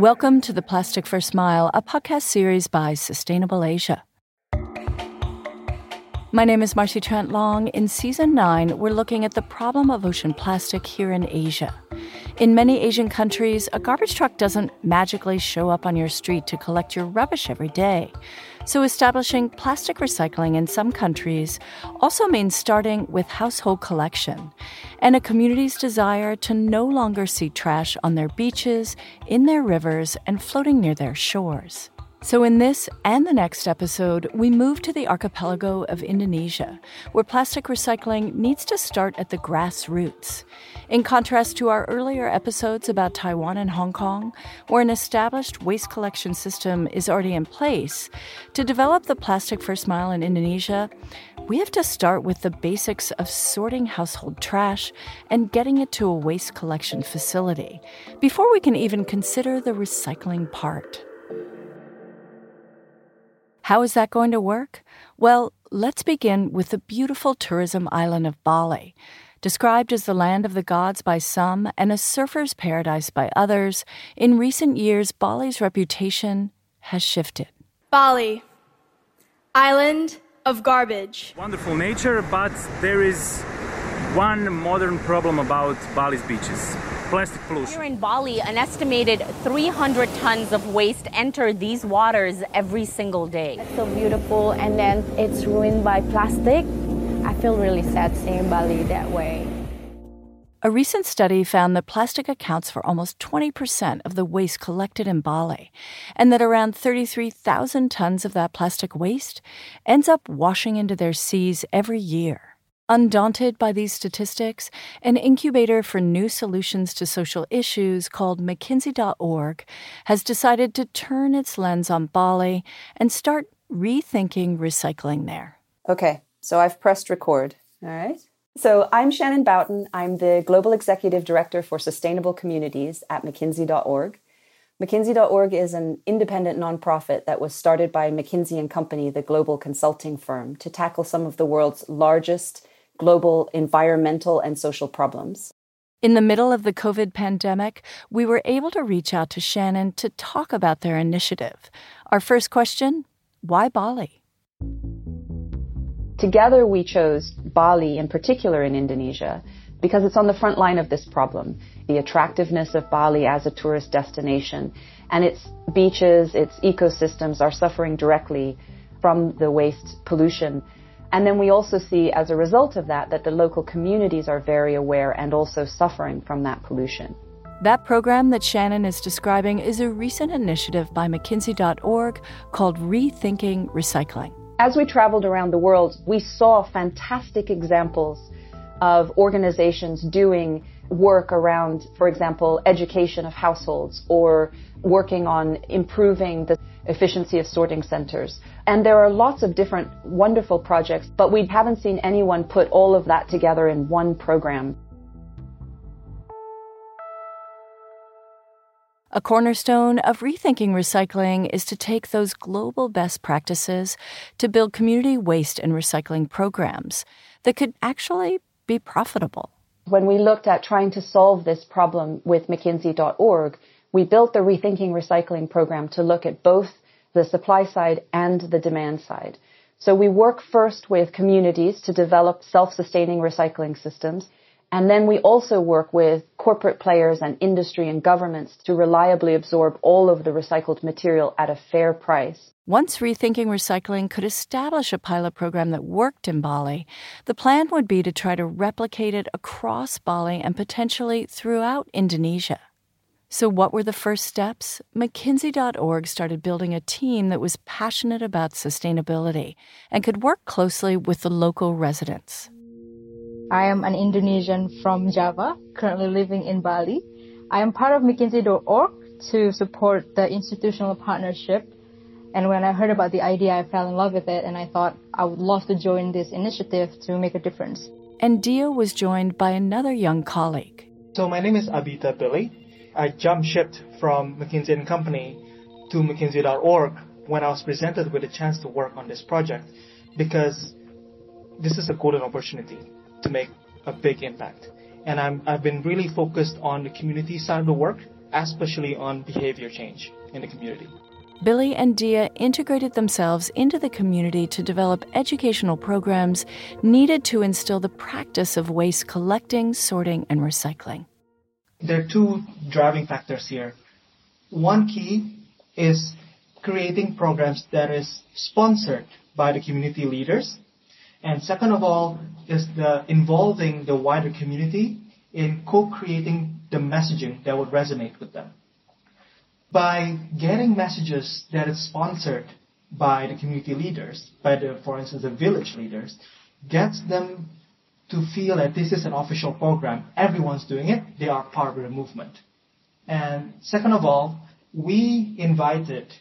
Welcome to the Plastic First Smile, a podcast series by Sustainable Asia. My name is Marcy Trent Long. In season nine, we're looking at the problem of ocean plastic here in Asia. In many Asian countries, a garbage truck doesn't magically show up on your street to collect your rubbish every day. So, establishing plastic recycling in some countries also means starting with household collection and a community's desire to no longer see trash on their beaches, in their rivers, and floating near their shores. So, in this and the next episode, we move to the archipelago of Indonesia, where plastic recycling needs to start at the grassroots. In contrast to our earlier episodes about Taiwan and Hong Kong, where an established waste collection system is already in place, to develop the plastic first mile in Indonesia, we have to start with the basics of sorting household trash and getting it to a waste collection facility before we can even consider the recycling part. How is that going to work? Well, let's begin with the beautiful tourism island of Bali. Described as the land of the gods by some and a surfer's paradise by others, in recent years, Bali's reputation has shifted. Bali, island of garbage. Wonderful nature, but there is one modern problem about Bali's beaches plastic pollution. Here in Bali, an estimated 300 tons of waste enter these waters every single day. It's so beautiful, and then it's ruined by plastic. I feel really sad seeing Bali that way. A recent study found that plastic accounts for almost 20% of the waste collected in Bali, and that around 33,000 tons of that plastic waste ends up washing into their seas every year. Undaunted by these statistics, an incubator for new solutions to social issues called McKinsey.org has decided to turn its lens on Bali and start rethinking recycling there. Okay, so I've pressed record. All right. So I'm Shannon Bouton. I'm the Global Executive Director for Sustainable Communities at McKinsey.org. McKinsey.org is an independent nonprofit that was started by McKinsey and Company, the global consulting firm, to tackle some of the world's largest global environmental and social problems. In the middle of the COVID pandemic, we were able to reach out to Shannon to talk about their initiative. Our first question why Bali? Together, we chose Bali in particular in Indonesia because it's on the front line of this problem. The attractiveness of Bali as a tourist destination and its beaches, its ecosystems are suffering directly from the waste pollution and then we also see as a result of that that the local communities are very aware and also suffering from that pollution. That program that Shannon is describing is a recent initiative by McKinsey.org called Rethinking Recycling. As we traveled around the world, we saw fantastic examples of organizations doing work around, for example, education of households or working on improving the efficiency of sorting centers. And there are lots of different wonderful projects, but we haven't seen anyone put all of that together in one program. A cornerstone of rethinking recycling is to take those global best practices to build community waste and recycling programs that could actually be profitable. When we looked at trying to solve this problem with McKinsey.org, we built the Rethinking Recycling program to look at both the supply side and the demand side. So we work first with communities to develop self-sustaining recycling systems. And then we also work with corporate players and industry and governments to reliably absorb all of the recycled material at a fair price. Once Rethinking Recycling could establish a pilot program that worked in Bali, the plan would be to try to replicate it across Bali and potentially throughout Indonesia. So, what were the first steps? McKinsey.org started building a team that was passionate about sustainability and could work closely with the local residents. I am an Indonesian from Java, currently living in Bali. I am part of McKinsey.org to support the institutional partnership. And when I heard about the idea, I fell in love with it and I thought I would love to join this initiative to make a difference. And Dio was joined by another young colleague. So, my name is Abita Billy. I jumped ship from McKinsey and Company to McKinsey.org when I was presented with a chance to work on this project because this is a golden opportunity to make a big impact. And I'm, I've been really focused on the community side of the work especially on behavior change in the community. Billy and Dia integrated themselves into the community to develop educational programs needed to instill the practice of waste collecting, sorting, and recycling. There are two driving factors here. One key is creating programs that is sponsored by the community leaders. And second of all is the involving the wider community in co-creating the messaging that would resonate with them. By getting messages that is sponsored by the community leaders, by the, for instance, the village leaders, gets them to feel that this is an official program. Everyone's doing it. They are part of the movement. And second of all, we invited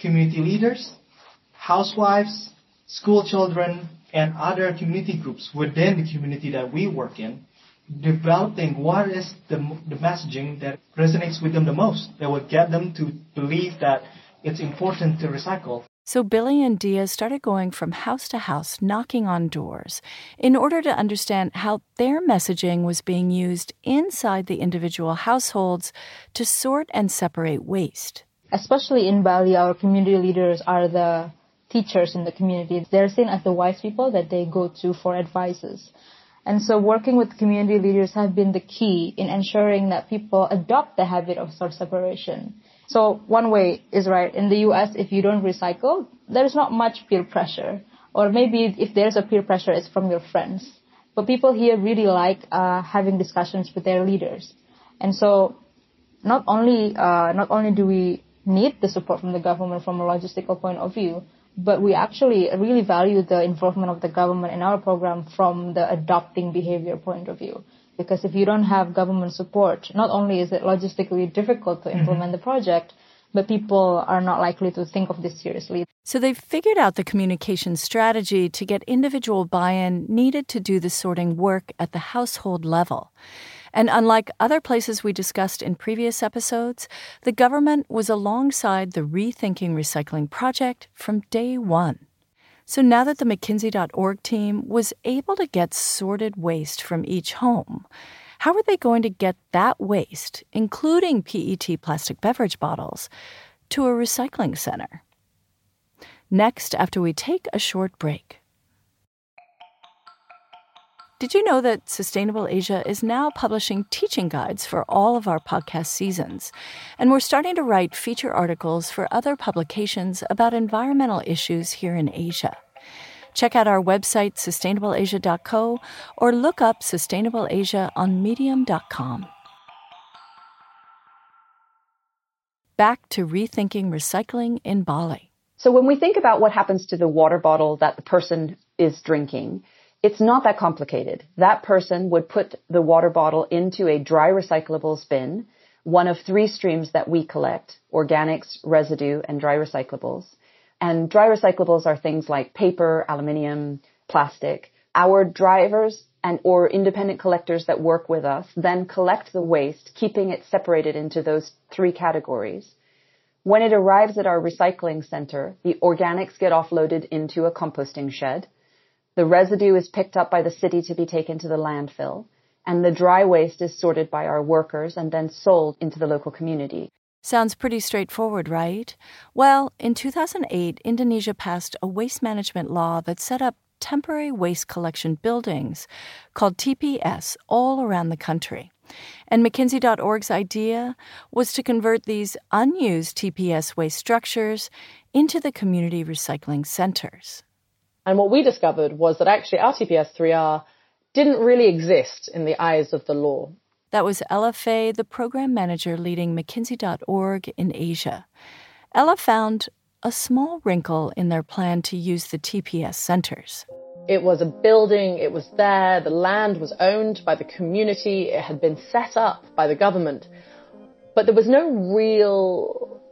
community leaders, housewives, school children, and other community groups within the community that we work in, developing what is the, the messaging that resonates with them the most, that would get them to believe that it's important to recycle. So Billy and Dia started going from house to house, knocking on doors, in order to understand how their messaging was being used inside the individual households to sort and separate waste. Especially in Bali, our community leaders are the teachers in the community. They're seen as the wise people that they go to for advices. And so working with community leaders have been the key in ensuring that people adopt the habit of sort separation. So one way is right. In the US, if you don't recycle, there's not much peer pressure. Or maybe if there's a peer pressure, it's from your friends. But people here really like uh, having discussions with their leaders. And so not only, uh, not only do we need the support from the government from a logistical point of view, but we actually really value the involvement of the government in our program from the adopting behavior point of view. Because if you don't have government support, not only is it logistically difficult to implement mm-hmm. the project, but people are not likely to think of this seriously. So they've figured out the communication strategy to get individual buy in needed to do the sorting work at the household level. And unlike other places we discussed in previous episodes, the government was alongside the Rethinking Recycling project from day one. So now that the McKinsey.org team was able to get sorted waste from each home, how are they going to get that waste, including PET plastic beverage bottles, to a recycling center? Next, after we take a short break. Did you know that Sustainable Asia is now publishing teaching guides for all of our podcast seasons? And we're starting to write feature articles for other publications about environmental issues here in Asia. Check out our website, sustainableasia.co, or look up Sustainable Asia on medium.com. Back to rethinking recycling in Bali. So, when we think about what happens to the water bottle that the person is drinking, it's not that complicated. That person would put the water bottle into a dry recyclables bin, one of three streams that we collect, organics, residue, and dry recyclables. And dry recyclables are things like paper, aluminium, plastic. Our drivers and or independent collectors that work with us then collect the waste, keeping it separated into those three categories. When it arrives at our recycling center, the organics get offloaded into a composting shed. The residue is picked up by the city to be taken to the landfill, and the dry waste is sorted by our workers and then sold into the local community. Sounds pretty straightforward, right? Well, in 2008, Indonesia passed a waste management law that set up temporary waste collection buildings called TPS all around the country. And McKinsey.org's idea was to convert these unused TPS waste structures into the community recycling centers. And what we discovered was that actually RTPS 3R didn't really exist in the eyes of the law. That was Ella Fay, the program manager leading McKinsey.org in Asia. Ella found a small wrinkle in their plan to use the TPS centers. It was a building, it was there, the land was owned by the community, it had been set up by the government, but there was no real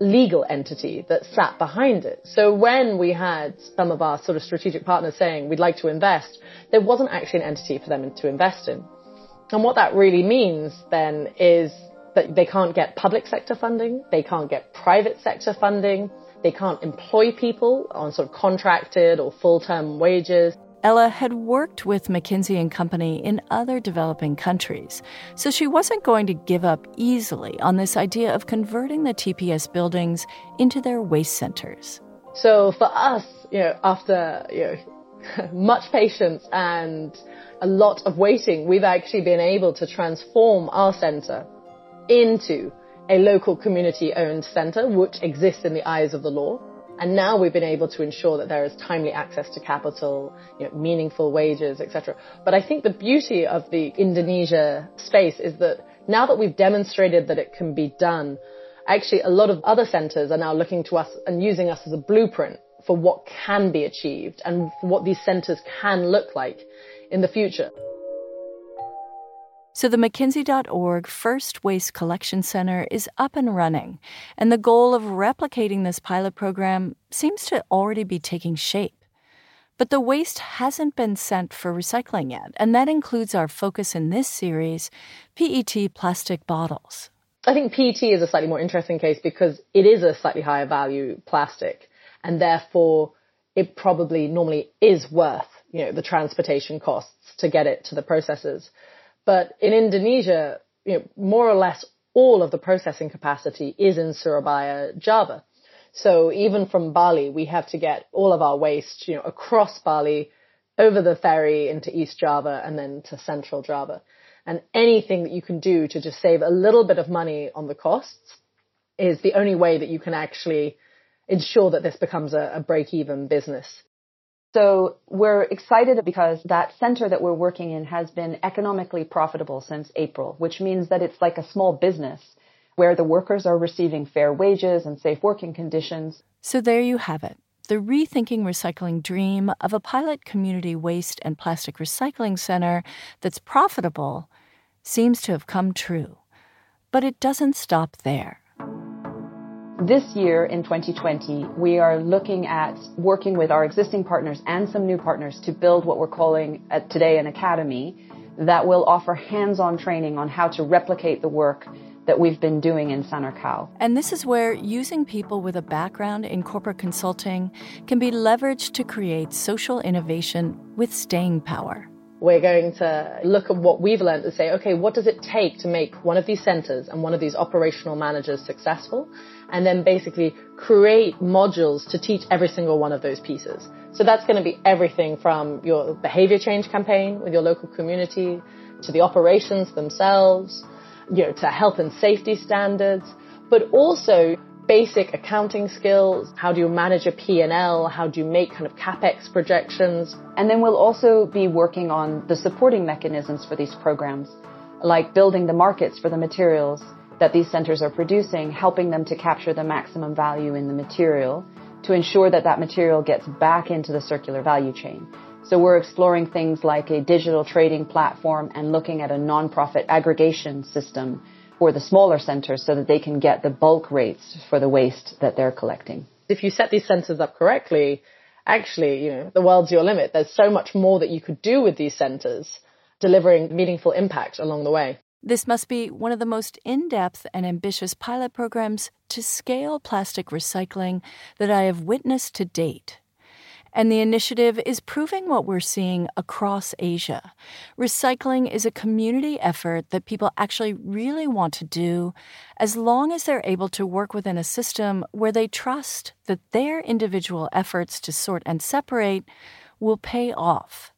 legal entity that sat behind it. So when we had some of our sort of strategic partners saying we'd like to invest, there wasn't actually an entity for them to invest in. And what that really means then is that they can't get public sector funding, they can't get private sector funding, they can't employ people on sort of contracted or full-term wages. Ella had worked with McKinsey and Company in other developing countries, so she wasn't going to give up easily on this idea of converting the TPS buildings into their waste centers. So for us, you know, after you know, much patience and a lot of waiting, we've actually been able to transform our center into a local community owned center which exists in the eyes of the law. And now we've been able to ensure that there is timely access to capital, you know, meaningful wages, etc. But I think the beauty of the Indonesia space is that now that we've demonstrated that it can be done, actually a lot of other centers are now looking to us and using us as a blueprint for what can be achieved and what these centers can look like in the future. So the McKinsey.org First Waste Collection Center is up and running, and the goal of replicating this pilot program seems to already be taking shape. But the waste hasn't been sent for recycling yet, and that includes our focus in this series PET plastic bottles. I think PET is a slightly more interesting case because it is a slightly higher value plastic, and therefore it probably normally is worth you know the transportation costs to get it to the processors. But in Indonesia, you know, more or less all of the processing capacity is in Surabaya, Java. So even from Bali, we have to get all of our waste, you know, across Bali, over the ferry into East Java and then to Central Java. And anything that you can do to just save a little bit of money on the costs is the only way that you can actually ensure that this becomes a, a break-even business. So we're excited because that center that we're working in has been economically profitable since April, which means that it's like a small business where the workers are receiving fair wages and safe working conditions. So there you have it. The rethinking recycling dream of a pilot community waste and plastic recycling center that's profitable seems to have come true. But it doesn't stop there. This year in 2020, we are looking at working with our existing partners and some new partners to build what we're calling uh, today an academy that will offer hands-on training on how to replicate the work that we've been doing in Sanur Kaja. And this is where using people with a background in corporate consulting can be leveraged to create social innovation with staying power. We're going to look at what we've learned and say, okay, what does it take to make one of these centers and one of these operational managers successful? And then basically create modules to teach every single one of those pieces. So that's going to be everything from your behavior change campaign with your local community to the operations themselves, you know, to health and safety standards, but also basic accounting skills. How do you manage a P&L? How do you make kind of capex projections? And then we'll also be working on the supporting mechanisms for these programs, like building the markets for the materials that these centers are producing, helping them to capture the maximum value in the material to ensure that that material gets back into the circular value chain. So we're exploring things like a digital trading platform and looking at a nonprofit aggregation system for the smaller centers so that they can get the bulk rates for the waste that they're collecting. If you set these centers up correctly, actually, you know, the world's your limit. There's so much more that you could do with these centers, delivering meaningful impact along the way. This must be one of the most in depth and ambitious pilot programs to scale plastic recycling that I have witnessed to date. And the initiative is proving what we're seeing across Asia. Recycling is a community effort that people actually really want to do as long as they're able to work within a system where they trust that their individual efforts to sort and separate will pay off.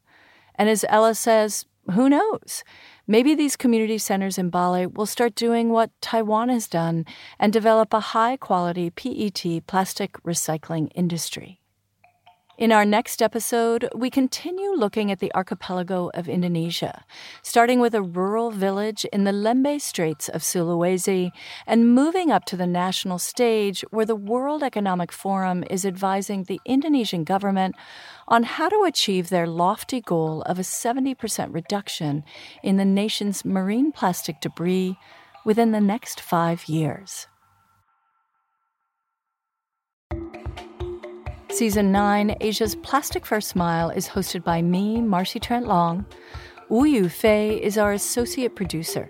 And as Ella says, who knows? Maybe these community centers in Bali will start doing what Taiwan has done and develop a high quality PET plastic recycling industry. In our next episode, we continue looking at the archipelago of Indonesia, starting with a rural village in the Lembeh Straits of Sulawesi and moving up to the national stage where the World Economic Forum is advising the Indonesian government on how to achieve their lofty goal of a 70% reduction in the nation's marine plastic debris within the next five years. Season 9, Asia's Plastic First Smile, is hosted by me, Marcy Trent Long. Wu Yu Fei is our associate producer.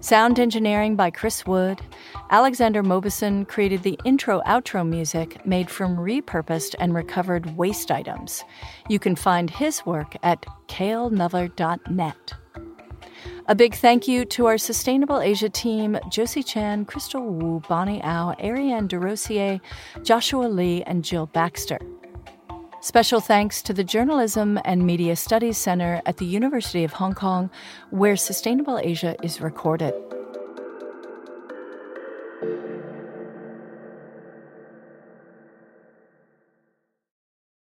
Sound engineering by Chris Wood. Alexander Mobison created the intro outro music made from repurposed and recovered waste items. You can find his work at kalenuller.net. A big thank you to our Sustainable Asia team Josie Chan, Crystal Wu, Bonnie Au, Ariane DeRosier, Joshua Lee, and Jill Baxter. Special thanks to the Journalism and Media Studies Center at the University of Hong Kong, where Sustainable Asia is recorded.